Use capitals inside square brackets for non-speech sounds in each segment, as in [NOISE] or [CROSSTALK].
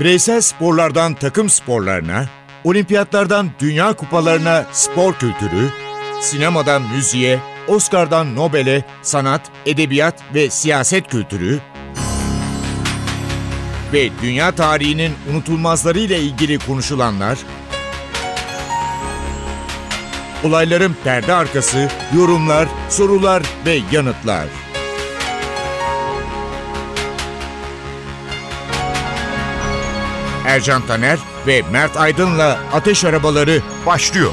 Bireysel sporlardan takım sporlarına, olimpiyatlardan dünya kupalarına spor kültürü, sinemadan müziğe, Oscar'dan Nobel'e sanat, edebiyat ve siyaset kültürü ve dünya tarihinin unutulmazlarıyla ilgili konuşulanlar, olayların perde arkası, yorumlar, sorular ve yanıtlar. Ercan Taner ve Mert Aydın'la Ateş Arabaları başlıyor.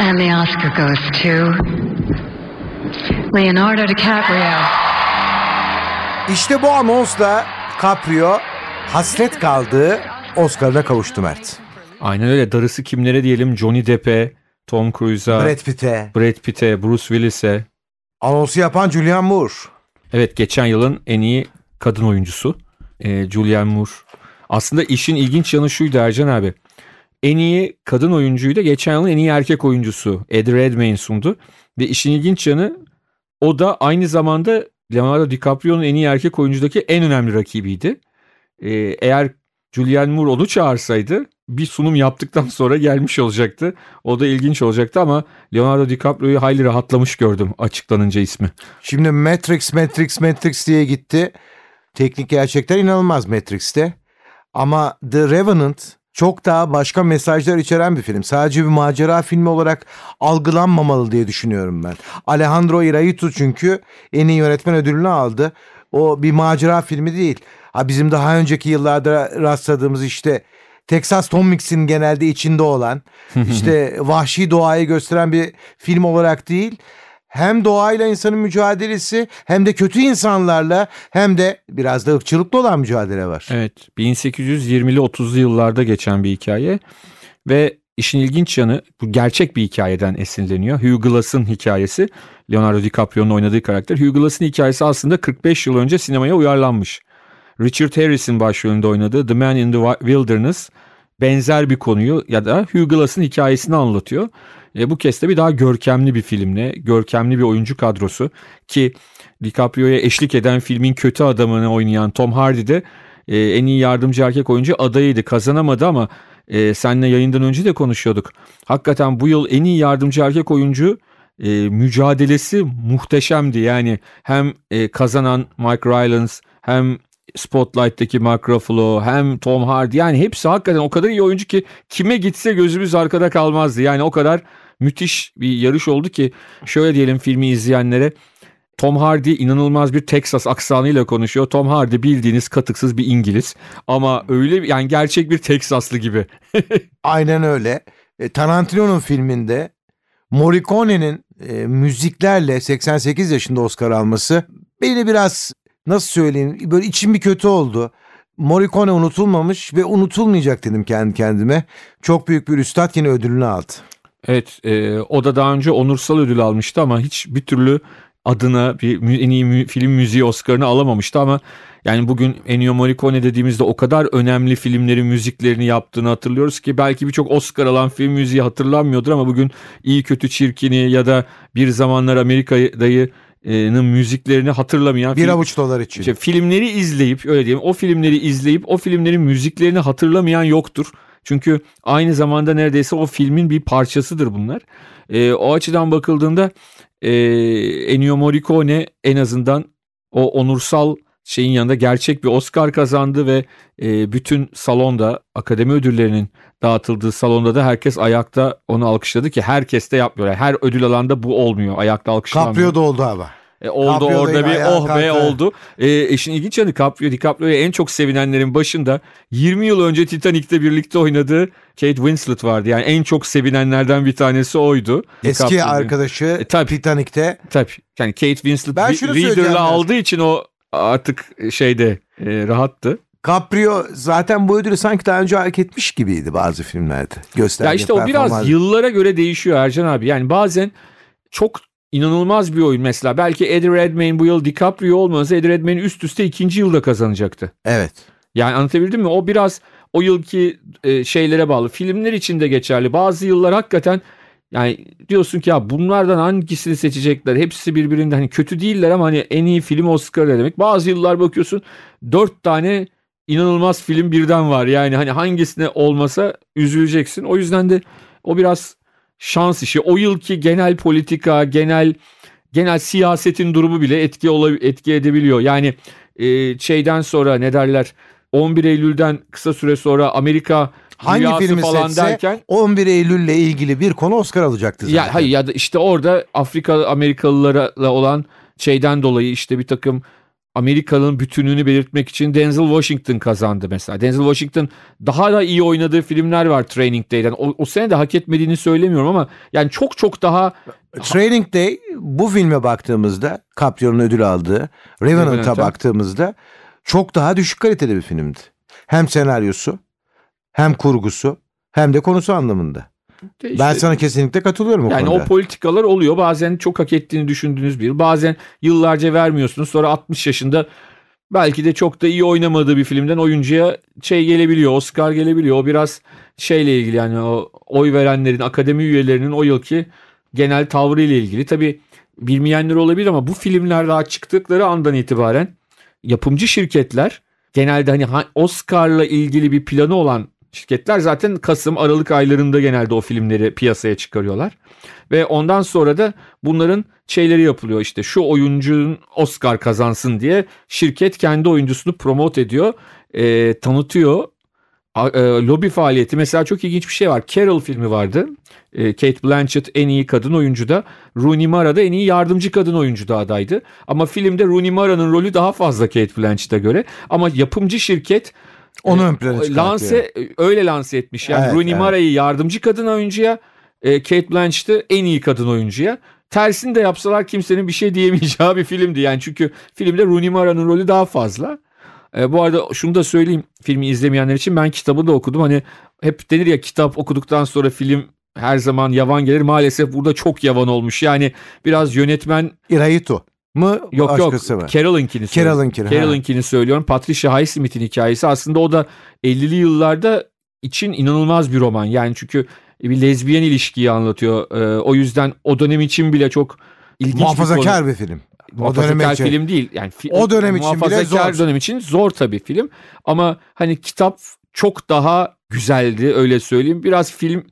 And the Oscar goes to Leonardo DiCaprio. İşte bu anonsla Caprio hasret kaldığı Oscar'ına kavuştu Mert. Aynen öyle. Darısı kimlere diyelim? Johnny Depp'e, Tom Cruise'a, Brad Pitt'e. Brad Pitt'e, Bruce Willis'e. Anonsu yapan Julianne Moore. Evet geçen yılın en iyi kadın oyuncusu e, Julianne Moore. Aslında işin ilginç yanı şuydu Ercan abi. En iyi kadın oyuncuyu da geçen yılın en iyi erkek oyuncusu Eddie Redmayne sundu. Ve işin ilginç yanı o da aynı zamanda Leonardo DiCaprio'nun en iyi erkek oyuncudaki en önemli rakibiydi. Ee, eğer Julianne Moore onu çağırsaydı bir sunum yaptıktan [LAUGHS] sonra gelmiş olacaktı. O da ilginç olacaktı ama Leonardo DiCaprio'yu hayli rahatlamış gördüm açıklanınca ismi. Şimdi Matrix, Matrix, Matrix diye gitti. Teknik gerçekten inanılmaz Matrix'te. Ama The Revenant çok daha başka mesajlar içeren bir film. Sadece bir macera filmi olarak algılanmamalı diye düşünüyorum ben. Alejandro Iñárritu çünkü en iyi yönetmen ödülünü aldı. O bir macera filmi değil. Ha bizim daha önceki yıllarda rastladığımız işte Texas Tom Mix'in genelde içinde olan [LAUGHS] işte vahşi doğayı gösteren bir film olarak değil hem doğayla insanın mücadelesi hem de kötü insanlarla hem de biraz da ırkçılıkla olan mücadele var. Evet 1820'li 30'lu yıllarda geçen bir hikaye ve işin ilginç yanı bu gerçek bir hikayeden esinleniyor. Hugh Glass'ın hikayesi Leonardo DiCaprio'nun oynadığı karakter. Hugh Glass'ın hikayesi aslında 45 yıl önce sinemaya uyarlanmış. Richard Harris'in başrolünde oynadığı The Man in the Wilderness benzer bir konuyu ya da Hugh Glass'ın hikayesini anlatıyor. E, bu kez de bir daha görkemli bir filmle, görkemli bir oyuncu kadrosu ki DiCaprio'ya eşlik eden filmin kötü adamını oynayan Tom Hardy de e, en iyi yardımcı erkek oyuncu adayıydı. Kazanamadı ama e, seninle yayından önce de konuşuyorduk. Hakikaten bu yıl en iyi yardımcı erkek oyuncu e, mücadelesi muhteşemdi. Yani hem e, kazanan Mike Rylance hem Spotlight'taki Mark Ruffalo hem Tom Hardy yani hepsi hakikaten o kadar iyi oyuncu ki kime gitse gözümüz arkada kalmazdı. Yani o kadar müthiş bir yarış oldu ki şöyle diyelim filmi izleyenlere Tom Hardy inanılmaz bir Texas aksanıyla konuşuyor. Tom Hardy bildiğiniz katıksız bir İngiliz ama öyle yani gerçek bir Teksaslı gibi. [LAUGHS] Aynen öyle. E, Tarantino'nun filminde Morricone'nin e, müziklerle 88 yaşında Oscar alması beni biraz nasıl söyleyeyim böyle içim bir kötü oldu. Morricone unutulmamış ve unutulmayacak dedim kendi kendime. Çok büyük bir üstad yine ödülünü aldı. Evet e, o da daha önce onursal ödül almıştı ama hiç bir türlü adına bir en iyi film müziği Oscar'ını alamamıştı ama yani bugün Ennio Morricone dediğimizde o kadar önemli filmlerin müziklerini yaptığını hatırlıyoruz ki belki birçok Oscar alan film müziği hatırlanmıyordur ama bugün iyi kötü çirkini ya da bir zamanlar Amerika'dayı müziklerini hatırlamayan bir film, avuç dolar için. Işte filmleri izleyip öyle diyeyim o filmleri izleyip o filmlerin müziklerini hatırlamayan yoktur. Çünkü aynı zamanda neredeyse o filmin bir parçasıdır bunlar. E, o açıdan bakıldığında e, Ennio Morricone en azından o onursal şeyin yanında gerçek bir Oscar kazandı ve e, bütün salonda akademi ödüllerinin dağıtıldığı salonda da herkes ayakta onu alkışladı ki herkes de yapmıyor. Yani her ödül alanda bu olmuyor. Ayakta alkışlanmıyor. Caprio da oldu ama. E, oldu Caprio orada bir oh kalktı. be oldu. E, işin ilginç yanı Caprio, DiCaprio'ya en çok sevinenlerin başında 20 yıl önce Titanic'te birlikte oynadığı Kate Winslet vardı. Yani en çok sevinenlerden bir tanesi oydu. Eski arkadaşı e, tabii, Titanic'te. Tabii. Yani Kate Winslet ben Reader'la aldığı için o artık şeyde e, rahattı. Caprio zaten bu ödülü sanki daha önce hak etmiş gibiydi bazı filmlerde. Gösterge ya işte o biraz yıllara göre değişiyor Ercan abi. Yani bazen çok inanılmaz bir oyun mesela. Belki Eddie Redmayne bu yıl DiCaprio olmasa Eddie Redmayne üst üste ikinci yılda kazanacaktı. Evet. Yani anlatabildim mi? O biraz o yılki e, şeylere bağlı. Filmler için de geçerli. Bazı yıllar hakikaten Yani diyorsun ki ya bunlardan hangisini seçecekler? Hepsi birbirinden hani kötü değiller ama hani en iyi film Oscar'ı demek. Bazı yıllar bakıyorsun dört tane inanılmaz film birden var. Yani hani hangisine olmasa üzüleceksin. O yüzden de o biraz şans işi. O yılki genel politika, genel genel siyasetin durumu bile etki etki edebiliyor. Yani e, şeyden sonra ne derler 11 Eylül'den kısa süre sonra Amerika Hangi filmi falan seçse derken 11 Eylül'le ilgili bir konu Oscar alacaktı zaten. Ya, hayır ya da işte orada Afrika Amerikalılarla olan şeyden dolayı işte bir takım Amerika'nın bütünlüğünü belirtmek için Denzel Washington kazandı mesela. Denzel Washington daha da iyi oynadığı filmler var Training Day'den. O, o sene de hak etmediğini söylemiyorum ama yani çok çok daha... Training Day bu filme baktığımızda Caprio'nun ödül aldığı Revenant'a baktığımızda çok daha düşük kaliteli bir filmdi. Hem senaryosu hem kurgusu hem de konusu anlamında. İşte, ben sana kesinlikle katılıyorum o yani konuda. o politikalar oluyor. Bazen çok hak ettiğini düşündüğünüz bir. Bazen yıllarca vermiyorsunuz. Sonra 60 yaşında belki de çok da iyi oynamadığı bir filmden oyuncuya şey gelebiliyor. Oscar gelebiliyor. O biraz şeyle ilgili yani o oy verenlerin, akademi üyelerinin o yılki genel tavrı ile ilgili. Tabii bilmeyenler olabilir ama bu filmler daha çıktıkları andan itibaren yapımcı şirketler genelde hani Oscar'la ilgili bir planı olan şirketler zaten Kasım, Aralık aylarında genelde o filmleri piyasaya çıkarıyorlar. Ve ondan sonra da bunların şeyleri yapılıyor işte şu oyuncunun Oscar kazansın diye şirket kendi oyuncusunu promote ediyor, e, tanıtıyor. E, lobi faaliyeti mesela çok ilginç bir şey var. Carol filmi vardı. E, Kate Blanchett en iyi kadın oyuncu da Rooney Mara da en iyi yardımcı kadın oyuncu da adaydı. Ama filmde Rooney Mara'nın rolü daha fazla Kate Blanchett'e göre. Ama yapımcı şirket onu ön plana çıkartıyor. Lanse öyle lanse etmiş. Yani evet, Rooney evet. Mara'yı yardımcı kadın oyuncuya, e, Kate Blanchett'ı en iyi kadın oyuncuya. Tersini de yapsalar kimsenin bir şey diyemeyeceği bir filmdi. Yani çünkü filmde Rooney Mara'nın rolü daha fazla. E, bu arada şunu da söyleyeyim filmi izlemeyenler için ben kitabı da okudum. Hani hep denir ya kitap okuduktan sonra film her zaman yavan gelir. Maalesef burada çok yavan olmuş. Yani biraz yönetmen... Irahito mı yok yok mı? Carol'inkini Carol'inkini, Carol'inkini söylüyorum. Patricia Highsmith'in hikayesi aslında o da 50'li yıllarda için inanılmaz bir roman. Yani çünkü bir lezbiyen ilişkiyi anlatıyor. Ee, o yüzden o dönem için bile çok ilginç Muhafazakar bir, bir film. Muhafazakar o dönem için. film değil. Yani fi, o dönem için bile zor. dönem için zor tabii film. Ama hani kitap çok daha güzeldi öyle söyleyeyim. Biraz film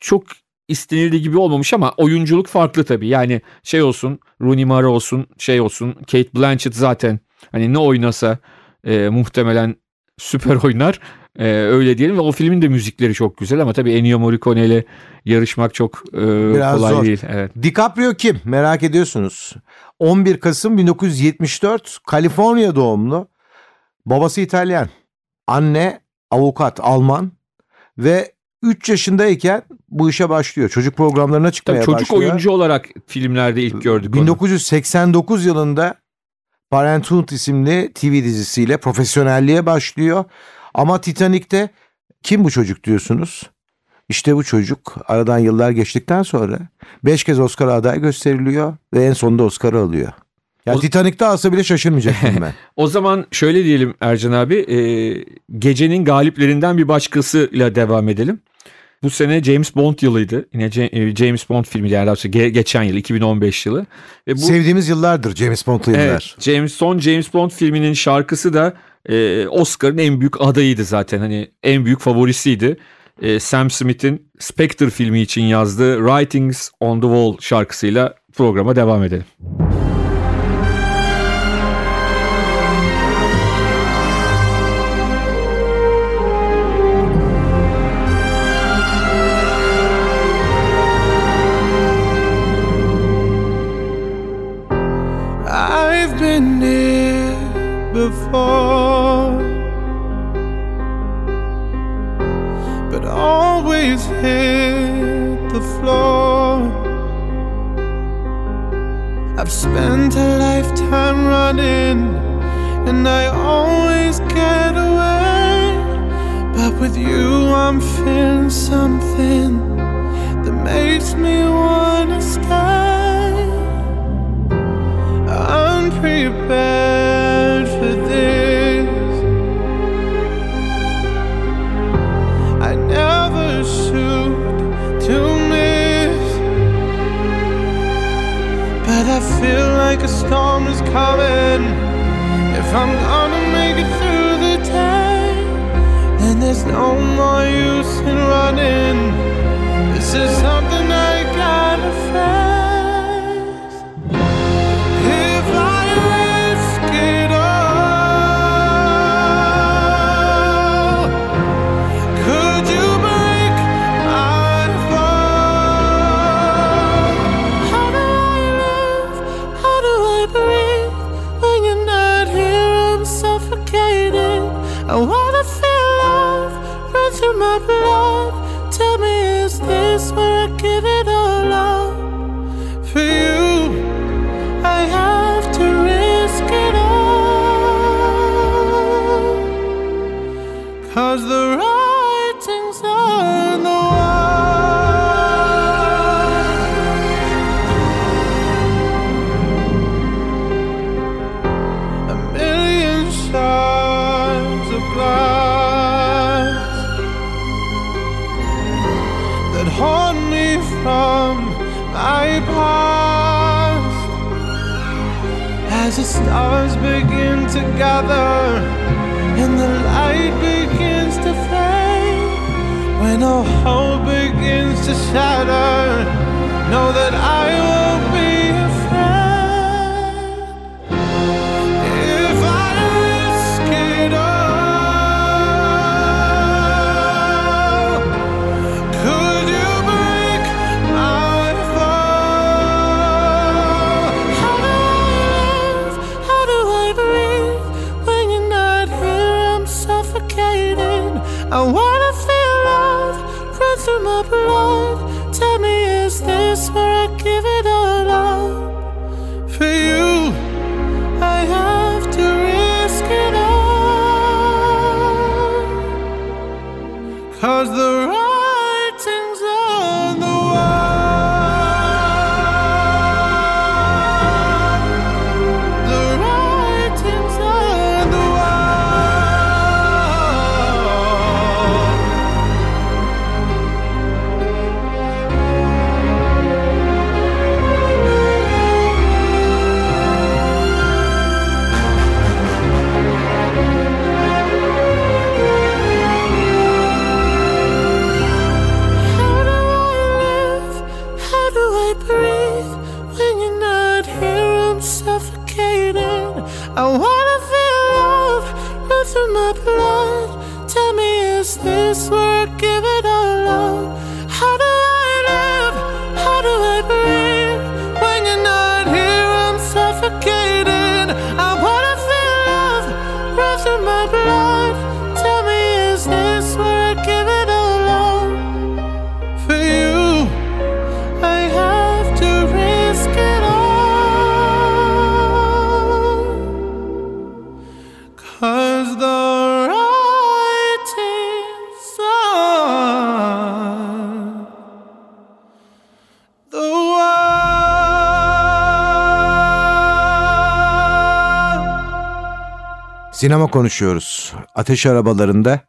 çok istenildiği gibi olmamış ama oyunculuk farklı tabii. Yani şey olsun Rooney Mara olsun şey olsun Kate Blanchett zaten hani ne oynasa e, muhtemelen süper oynar. E, öyle diyelim ve o filmin de müzikleri çok güzel ama tabii Ennio Morricone ile yarışmak çok e, Biraz kolay zor. değil. Evet. DiCaprio kim? Merak ediyorsunuz. 11 Kasım 1974 Kaliforniya doğumlu. Babası İtalyan. Anne avukat Alman ve 3 yaşındayken bu işe başlıyor. Çocuk programlarına çıkmaya Tabii çocuk başlıyor. Çocuk oyuncu olarak filmlerde ilk gördük 1989 onu. yılında Parenthood isimli TV dizisiyle profesyonelliğe başlıyor. Ama Titanic'te kim bu çocuk diyorsunuz? İşte bu çocuk aradan yıllar geçtikten sonra 5 kez Oscar aday gösteriliyor ve en sonunda Oscar'ı alıyor. Yani o... Titanic'te alsa bile şaşırmayacaktım ben. [LAUGHS] o zaman şöyle diyelim Ercan abi, e, gecenin galiplerinden bir başkasıyla devam edelim. Bu sene James Bond yılıydı. Yine e, James Bond filmi yani daha geçen yıl 2015 yılı. Ve bu, Sevdiğimiz yıllardır James Bond yıllar. Evet, James son James Bond filminin şarkısı da e, Oscar'ın en büyük adayıydı zaten. Hani en büyük favorisiydi. E, Sam Smith'in Spectre filmi için yazdığı Writings on the Wall şarkısıyla programa devam edelim. Before, but always hit the floor. I've spent a lifetime running, and I always get away. But with you, I'm feeling something that makes me wanna stay. Storm is coming. If I'm gonna make it through the day, then there's no more use in running. This is something begin to gather and the light begins to fade. When all hope begins to shatter Sinema konuşuyoruz. Ateş Arabalarında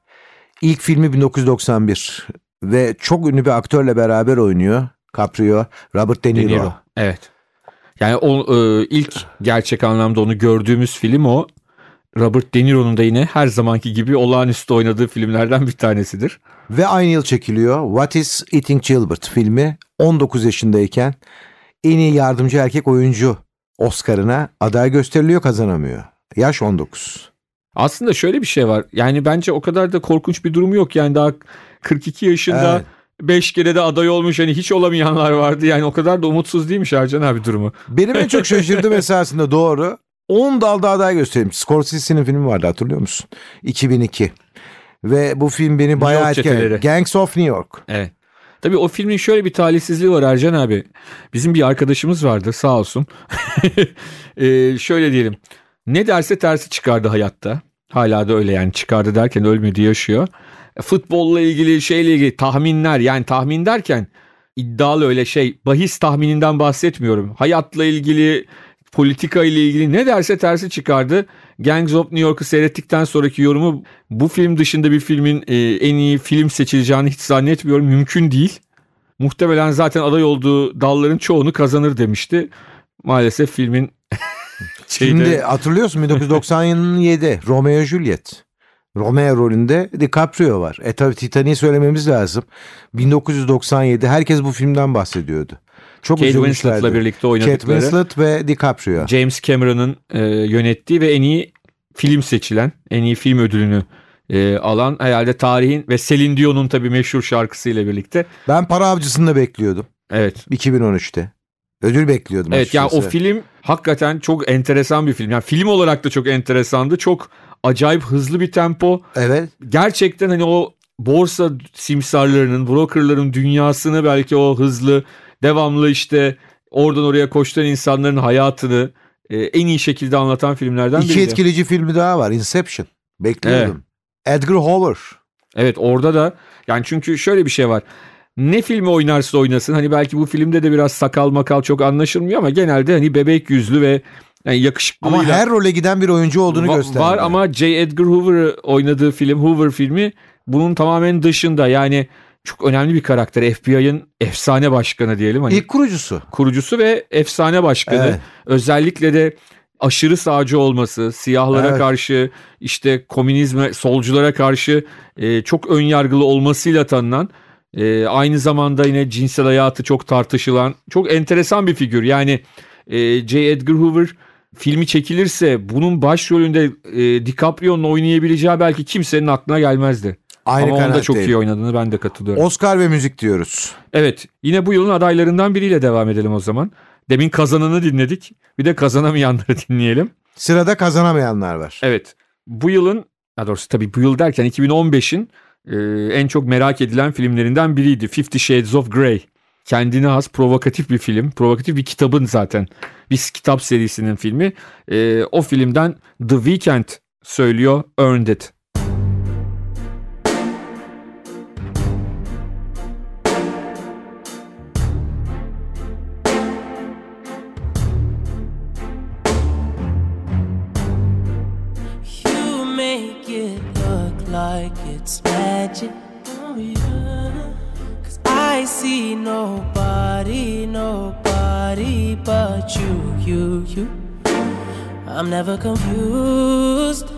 ilk filmi 1991 ve çok ünlü bir aktörle beraber oynuyor. Caprio, Robert De Niro. De Niro. Evet. Yani o e, ilk gerçek anlamda onu gördüğümüz film o. Robert De Niro'nun da yine her zamanki gibi olağanüstü oynadığı filmlerden bir tanesidir. Ve aynı yıl çekiliyor What is Eating Gilbert filmi 19 yaşındayken en iyi yardımcı erkek oyuncu Oscar'ına aday gösteriliyor kazanamıyor. Yaş 19. Aslında şöyle bir şey var. Yani bence o kadar da korkunç bir durumu yok. Yani daha 42 yaşında Evet. 5 kere de aday olmuş. Hani hiç olamayanlar vardı. Yani o kadar da umutsuz değilmiş Ercan abi durumu. Benim en çok şaşırdığım [LAUGHS] esasında doğru. 10 dalda aday gösterilmiş. Scorsese'nin filmi vardı hatırlıyor musun? 2002. Ve bu film beni bayağı etkiledi. Gangs of New York. Evet. Tabii o filmin şöyle bir talihsizliği var Ercan abi. Bizim bir arkadaşımız vardı sağ olsun. [LAUGHS] Ee, şöyle diyelim. Ne derse tersi çıkardı hayatta. Hala da öyle yani çıkardı derken ölmedi yaşıyor. Futbolla ilgili şeyle ilgili tahminler yani tahmin derken iddialı öyle şey bahis tahmininden bahsetmiyorum. Hayatla ilgili politika ile ilgili ne derse tersi çıkardı. Gangs of New York'u seyrettikten sonraki yorumu bu film dışında bir filmin e, en iyi film seçileceğini hiç zannetmiyorum. Mümkün değil. Muhtemelen zaten aday olduğu dalların çoğunu kazanır demişti. maalesef filmin şeyde Şimdi hatırlıyorsun 1997 [LAUGHS] Romeo Juliet. Romeo rolünde DiCaprio var. E tabi Titanic'i söylememiz lazım. 1997 herkes bu filmden bahsediyordu. Çok Kate. Winslet'la birlikte Kate oynadıkları Winslet ve DiCaprio. James Cameron'ın e, yönettiği ve en iyi film seçilen, en iyi film ödülünü e, alan herhalde tarihin ve Celine Dion'un tabii meşhur şarkısıyla birlikte. Ben para avcısını da bekliyordum Evet. 2013'te. Ödül bekliyordum Evet yani o film hakikaten çok enteresan bir film. Yani film olarak da çok enteresandı. Çok acayip hızlı bir tempo. Evet. Gerçekten hani o borsa simsarlarının, brokerların dünyasını belki o hızlı, devamlı işte oradan oraya koşturan insanların hayatını e, en iyi şekilde anlatan filmlerden İki biriydi. etkileyici filmi daha var. Inception. Bekliyordum. Edgar Hoover. Evet orada da yani çünkü şöyle bir şey var. Ne filmi oynarsa oynasın hani belki bu filmde de biraz sakal makal çok anlaşılmıyor ama genelde hani bebek yüzlü ve yani yakışıklılığıyla Ama her role giden bir oyuncu olduğunu Va- gösteriyor. Var ama J. Edgar Hoover'ı oynadığı film Hoover filmi bunun tamamen dışında yani çok önemli bir karakter FBI'ın efsane başkanı diyelim hani İlk kurucusu. kurucusu ve efsane başkanı Evet. özellikle de aşırı sağcı olması siyahlara Evet. karşı işte komünizme solculara karşı e, çok ön yargılı olmasıyla tanınan e, aynı zamanda yine cinsel hayatı çok tartışılan çok enteresan bir figür yani e, J. Edgar Hoover filmi çekilirse bunun başrolünde e, DiCaprio'nun oynayabileceği belki kimsenin aklına gelmezdi. Aynı Ama onda çok iyi oynadığını ben de katılıyorum. Oscar ve müzik diyoruz. Evet yine bu yılın adaylarından biriyle devam edelim o zaman. Demin kazananı dinledik bir de kazanamayanları [LAUGHS] dinleyelim. Sırada kazanamayanlar var. Evet bu yılın daha doğrusu tabii bu yıl derken 2015'in e, en çok merak edilen filmlerinden biriydi. Fifty Shades of Grey. Kendine has provokatif bir film. Provokatif bir kitabın zaten. Bir kitap serisinin filmi. E, o filmden The Weeknd söylüyor Earned It. You make Oh. Cause I see nobody, nobody but you, you, you. I'm never confused.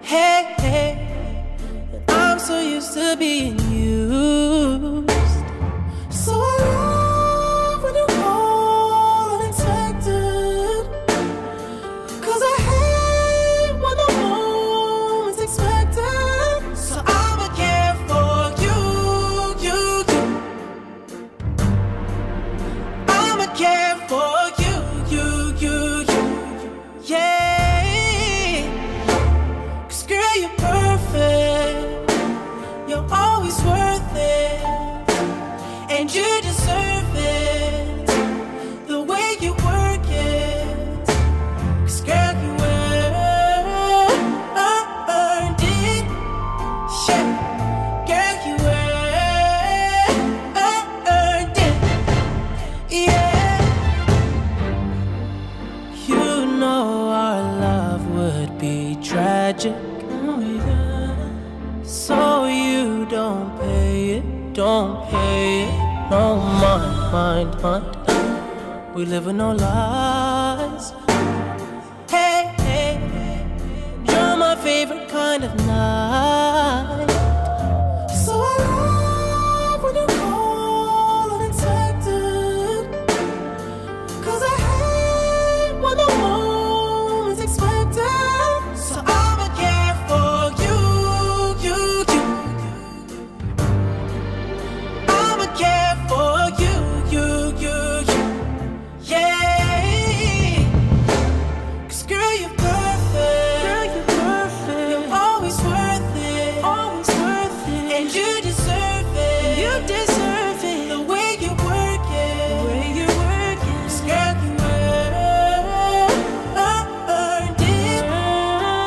Hey, hey. I'm so used to being used. We live no lies.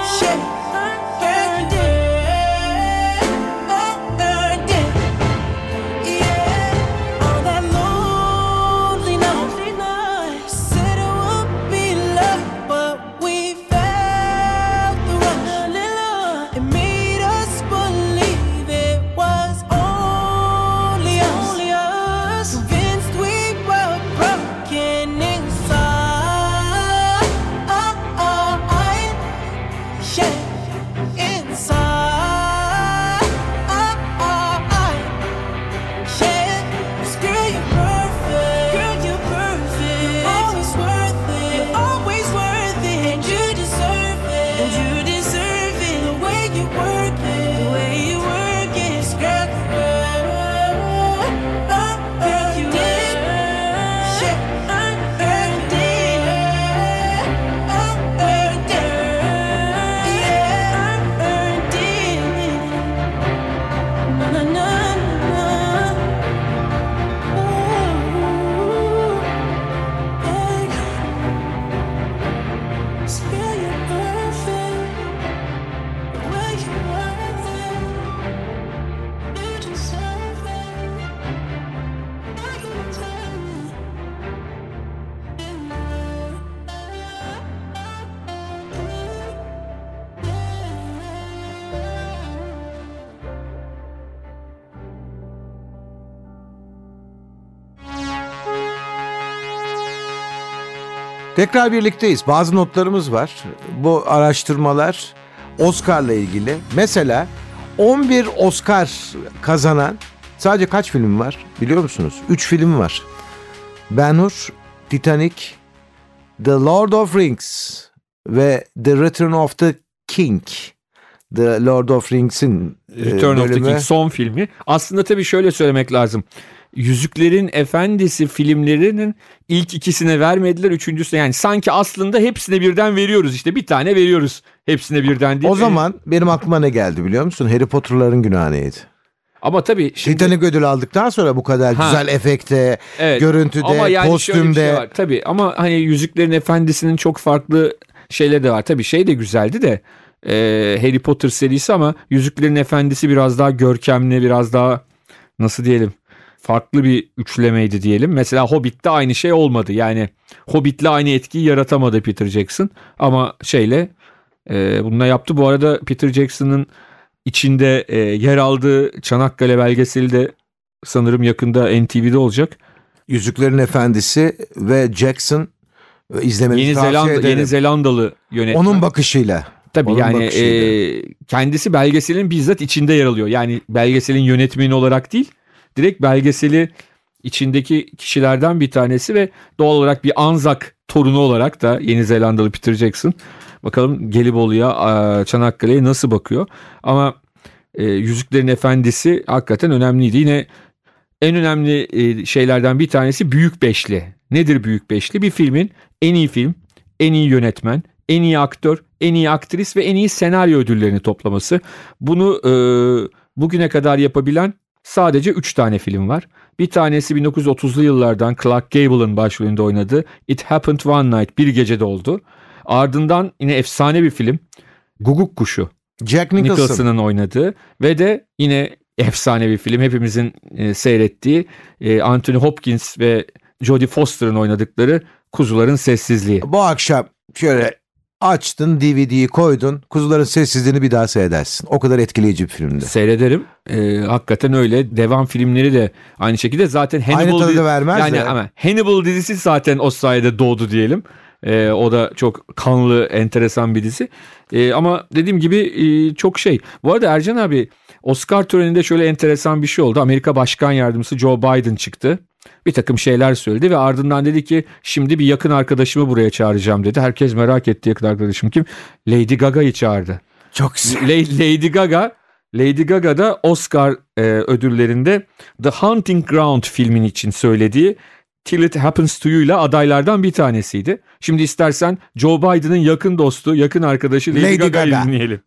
shit. Tekrar birlikteyiz. Bazı notlarımız var. Bu araştırmalar Oscar'la ilgili. Mesela 11 Oscar kazanan sadece kaç film var biliyor musunuz? 3 film var. Ben Hur, Titanic, The Lord of Rings ve The Return of the King. The Lord of Rings'in e, Return of the bölümü. King son filmi. Aslında tabii şöyle söylemek lazım. Yüzüklerin Efendisi filmlerinin ilk ikisine vermediler. Üçüncüsüne yani sanki aslında hepsine birden veriyoruz işte. Bir tane veriyoruz hepsine birden değil. O zaman benim aklıma ne geldi biliyor musun? Harry Potter'ların günahı neydi? Ama tabii şimdi... Titanic ödül aldıktan sonra bu kadar Ha. güzel efekte, Evet. görüntüde, Ama yani bir kostümde. şey var. Tabii ama hani Yüzüklerin Efendisi'nin çok farklı şeyleri de var. Tabii şey de güzeldi de e, Harry Potter serisi ama Yüzüklerin Efendisi biraz daha görkemli, biraz daha nasıl diyelim farklı bir üçlemeydi diyelim. Mesela Hobbit'te aynı şey olmadı. Yani Hobbit'le aynı etkiyi yaratamadı Peter Jackson ama şeyle e, bununla yaptı. Bu arada Peter Jackson'ın içinde e, yer aldığı Çanakkale belgeseli de sanırım yakında NTV'de olacak. Yüzüklerin Efendisi ve Jackson e, izlemenizi Yeni tavsiye Zelanda ederim. Yeni Zelandalı yönetmen. Onun bakışıyla. Tabii onun yani bakışıyla. e, kendisi belgeselin bizzat içinde yer alıyor. Yani belgeselin yönetmeni olarak değil, direkt belgeseli içindeki kişilerden bir tanesi ve doğal olarak bir Anzak torunu olarak da Yeni Zelandalı Peter Jackson. Bakalım Gelibolu'ya, Çanakkale'ye nasıl bakıyor. Ama e, Yüzüklerin Efendisi hakikaten önemliydi. Yine en önemli e, şeylerden bir tanesi Büyük Beşli. Nedir Büyük Beşli? Bir filmin en iyi film, en iyi yönetmen, en iyi aktör, en iyi aktris ve en iyi senaryo ödüllerini toplaması. Bunu e, bugüne kadar yapabilen sadece 3 tane film var. Bir tanesi 1930'lu yıllardan Clark Gable'ın başrolünde oynadığı It Happened One Night bir gecede oldu. Ardından yine efsane bir film Guguk Kuşu Jack Nicholson. Nicholson'ın oynadığı ve de yine efsane bir film hepimizin e, seyrettiği e, Anthony Hopkins ve Jodie Foster'ın oynadıkları Kuzuların Sessizliği. Bu akşam şöyle açtın DVD'yi koydun. Kuzuların sessizliğini bir daha seyredersin. O kadar etkileyici bir filmdi. Seyrederim. E, hakikaten öyle. Devam filmleri de aynı şekilde zaten Hannibal Aynı tadı vermez yani de. ama Hannibal dizisi zaten o sayede doğdu diyelim. E, o da çok kanlı, enteresan bir dizi. E, ama dediğim gibi e, çok şey. Bu arada Ercan abi Oscar töreninde şöyle enteresan bir şey oldu. Amerika Başkan Yardımcısı Joe Biden çıktı. Bir takım şeyler söyledi ve ardından dedi ki şimdi bir yakın arkadaşımı buraya çağıracağım dedi. Herkes merak etti yakın arkadaşım kim? Lady Gaga'yı çağırdı. Çok güzel. La- Lady Gaga Lady Gaga da Oscar e, ödüllerinde The Hunting Ground filmin için söylediği Till It Happens to You ile adaylardan bir tanesiydi. Şimdi istersen Joe Biden'ın yakın dostu, yakın arkadaşı Lady, Lady Gaga'yı Gaga. dinleyelim.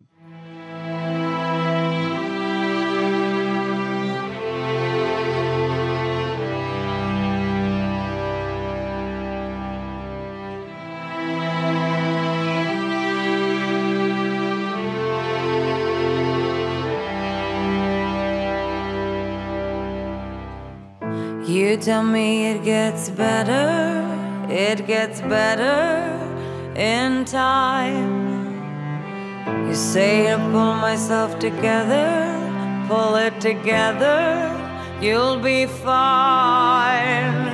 You tell me it gets better, it gets better in time. You say to pull myself together, pull it together, you'll be fine.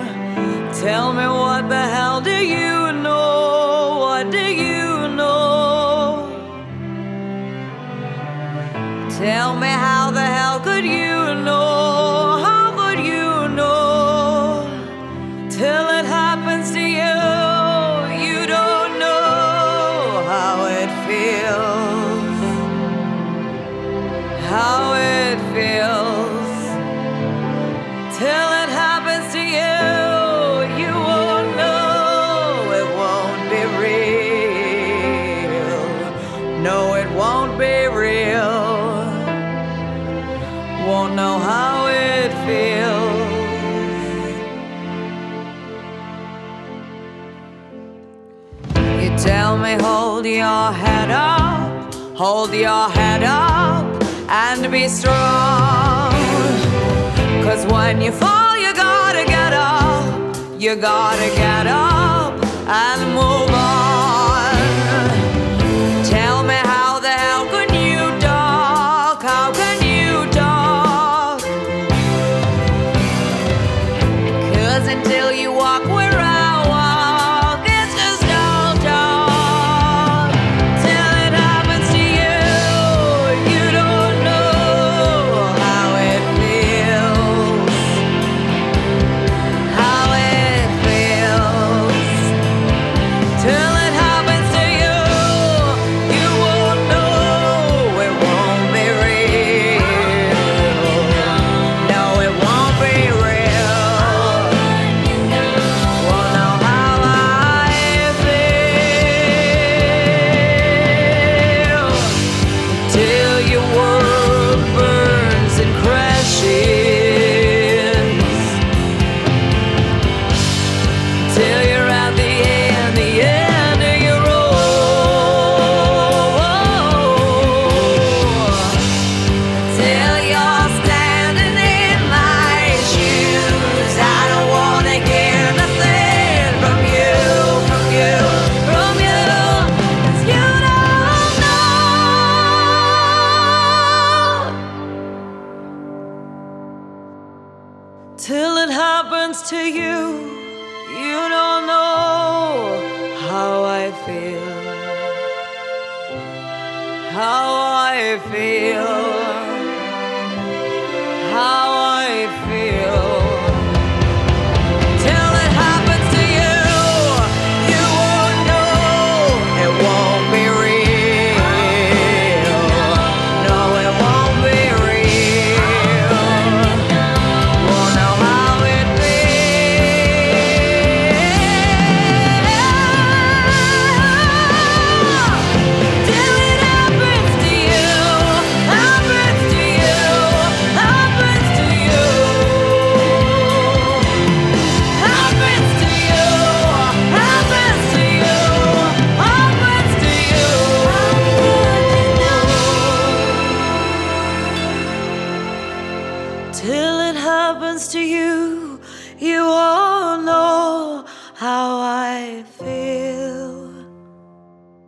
Tell me what the hell do you know? What do you know? Tell me how the hell could you You tell me, hold your head up, hold your head up, and be strong. Cause when you fall, you gotta get up, you gotta get up and move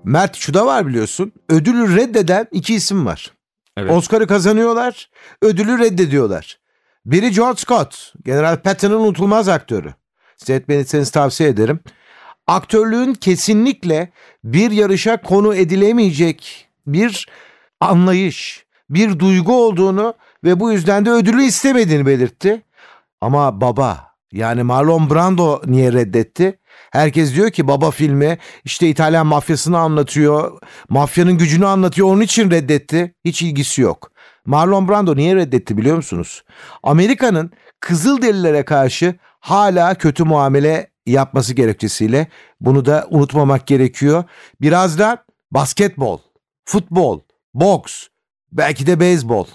Mert şu da var biliyorsun. Ödülü reddeden iki isim var. Evet. Oscar'ı kazanıyorlar, ödülü reddediyorlar. Biri George Scott, General Patton'ın unutulmaz aktörü. Seyretmenizi tavsiye ederim. Aktörlüğün kesinlikle bir yarışa konu edilemeyecek bir anlayış, bir duygu olduğunu ve bu yüzden de ödülü istemediğini belirtti. Ama baba yani Marlon Brando niye reddetti? Herkes diyor ki baba filmi işte İtalyan mafyasını anlatıyor, mafyanın gücünü anlatıyor onun için reddetti. Hiç ilgisi yok. Marlon Brando niye reddetti biliyor musunuz? Amerika'nın Kızılderililere karşı hala kötü muamele yapması gerekçesiyle bunu da unutmamak gerekiyor. Birazdan basketbol, futbol, boks, belki de beyzbol.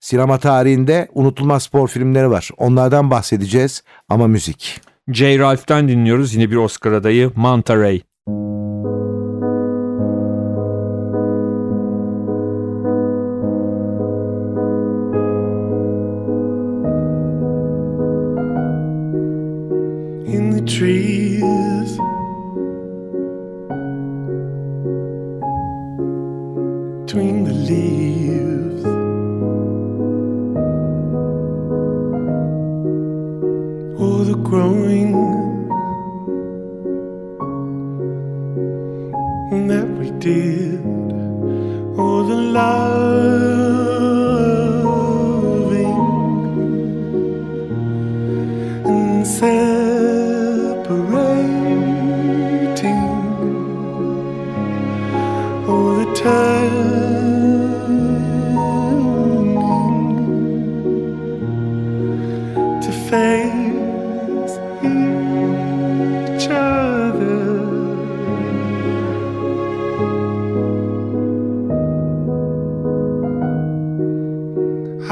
Sinema tarihinde unutulmaz spor filmleri var. Onlardan bahsedeceğiz ama müzik. J. Ralph'ten dinliyoruz yine bir Oscar adayı Manta Ray.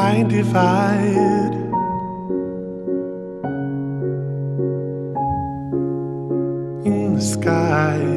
I divide in the sky.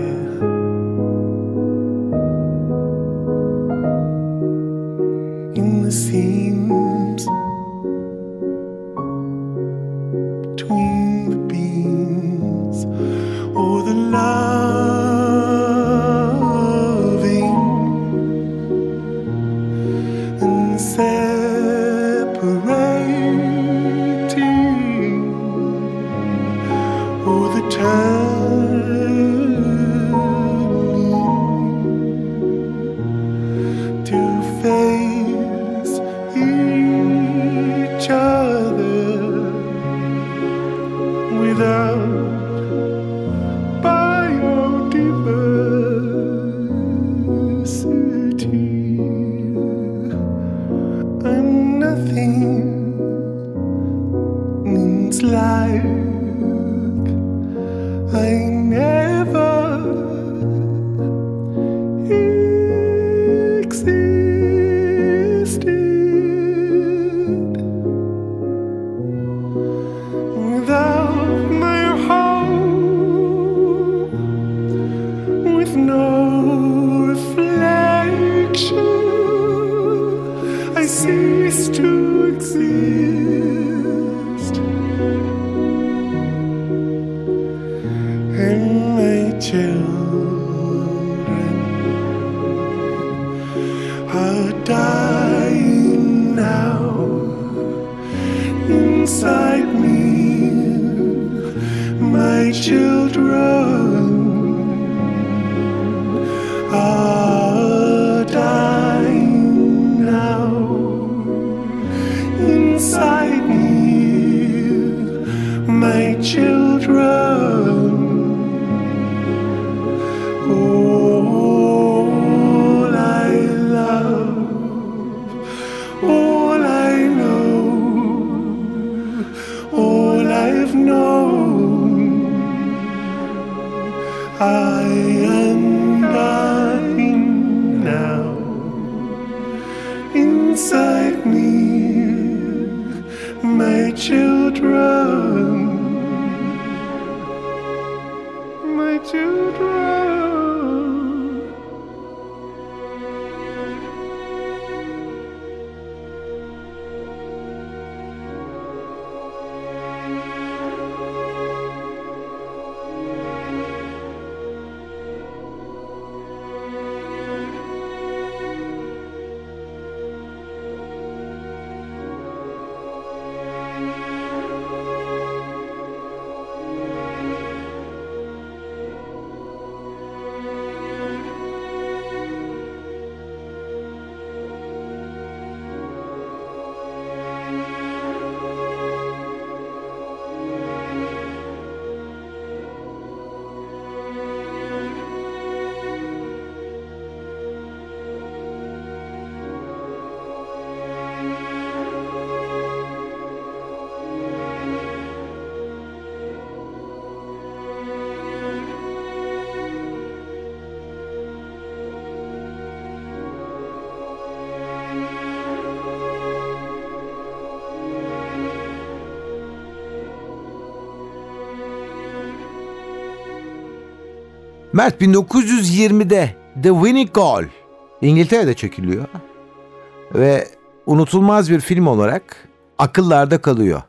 Inside me, my children, my children. Mert 1920'de The Winning Goal İngiltere'de çekiliyor. Ve unutulmaz bir film olarak akıllarda kalıyor.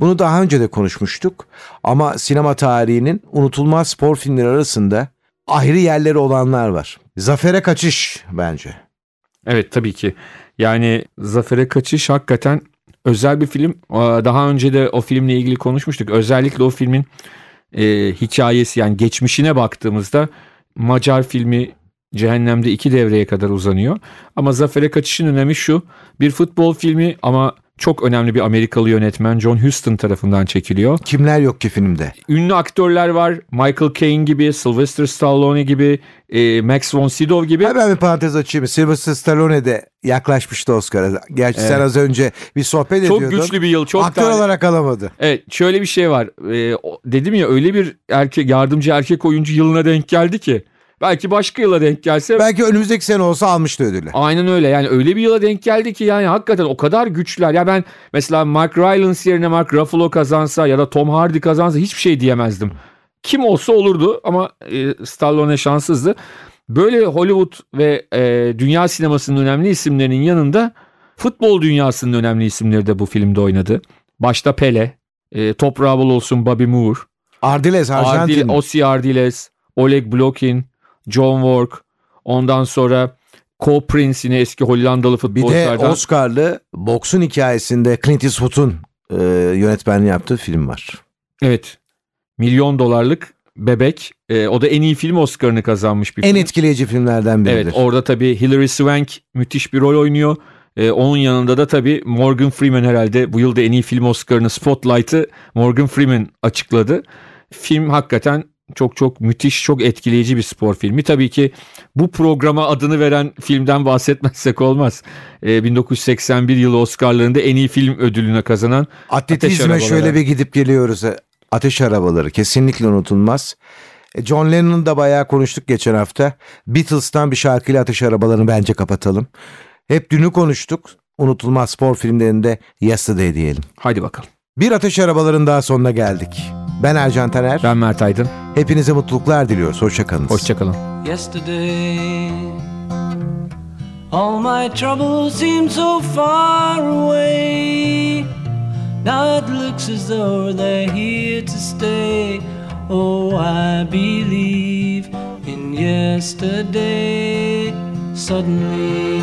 Bunu daha önce de konuşmuştuk ama sinema tarihinin unutulmaz spor filmleri arasında ayrı yerleri olanlar var. Zafere kaçış bence. Evet tabii ki. Yani Zafer'e Kaçış hakikaten özel bir film. Daha önce de o filmle ilgili konuşmuştuk. Özellikle o filmin e, hikayesi yani geçmişine baktığımızda Macar filmi Cehennem'de iki devreye kadar uzanıyor. Ama Zafer'e Kaçış'ın önemi şu. Bir futbol filmi ama çok önemli bir Amerikalı yönetmen John Huston tarafından çekiliyor. Kimler yok ki filmde? Ünlü aktörler var. Michael Caine gibi, Sylvester Stallone gibi, e, Max von Sydow gibi. Hemen bir parantez açayım. Sylvester Stallone de yaklaşmıştı Oscar'a. Gerçi sen az önce bir sohbet Çok ediyordun. güçlü bir yıl. Çok Aktör tane- olarak alamadı. Evet şöyle bir şey var. O- dedim ya öyle bir erkek yardımcı erkek oyuncu yılına denk geldi ki. Belki başka yıla denk gelse. Belki önümüzdeki sene olsa almıştı ödülü. Aynen öyle yani öyle bir yıla denk geldi ki yani hakikaten o kadar güçler. Ya ben mesela Mark Rylance yerine Mark Ruffalo kazansa ya da Tom Hardy kazansa hiçbir şey diyemezdim. Kim olsa olurdu ama e, Stallone şanssızdı. Böyle Hollywood ve e, dünya sinemasının önemli isimlerinin yanında futbol dünyasının önemli isimleri de bu filmde oynadı. Başta Pele, e, toprağı bol olsun Bobby Moore, Ardiles Arjantin. Ardil, Osi Ardiles, Oleg Blokin, John Work, ondan sonra Cole Prince yine eski Hollandalı bir de futbolculardan. Oscar'lı boksun hikayesinde Clint Eastwood'un e, yönetmenliği yaptığı film var. Evet. Milyon dolarlık bebek. E, o da en iyi film Oscar'ını kazanmış bir En film. etkileyici filmlerden biridir. Evet orada tabii Hilary Swank müthiş bir rol oynuyor. E, onun yanında da tabii Morgan Freeman herhalde bu yılda en iyi film Oscar'ını Spotlight'ı Morgan Freeman açıkladı. Film hakikaten çok çok müthiş, çok etkileyici bir spor filmi. Tabii ki bu programa adını veren filmden bahsetmezsek olmaz. E, 1981 yılı Oscar'larında en iyi film ödülüne kazanan Atletizme şöyle bir gidip geliyoruz. Ateş arabaları kesinlikle unutulmaz. E, John Lennon'ı da bayağı konuştuk geçen hafta. Beatles'tan bir şarkıyla ateş arabalarını bence kapatalım. Hep dünü konuştuk. Unutulmaz spor filmlerinde Yesterday diyelim. Haydi bakalım. Bir ateş arabaların daha sonuna geldik. Ben Ercan Taner. Ben Mert Aydın. Hepinize mutluluklar diliyoruz. Hoşçakalın. Hoşçakalın. yesterday. All my troubles seem so far away. Now it looks as though they're here to stay. Oh, I believe in yesterday. Suddenly,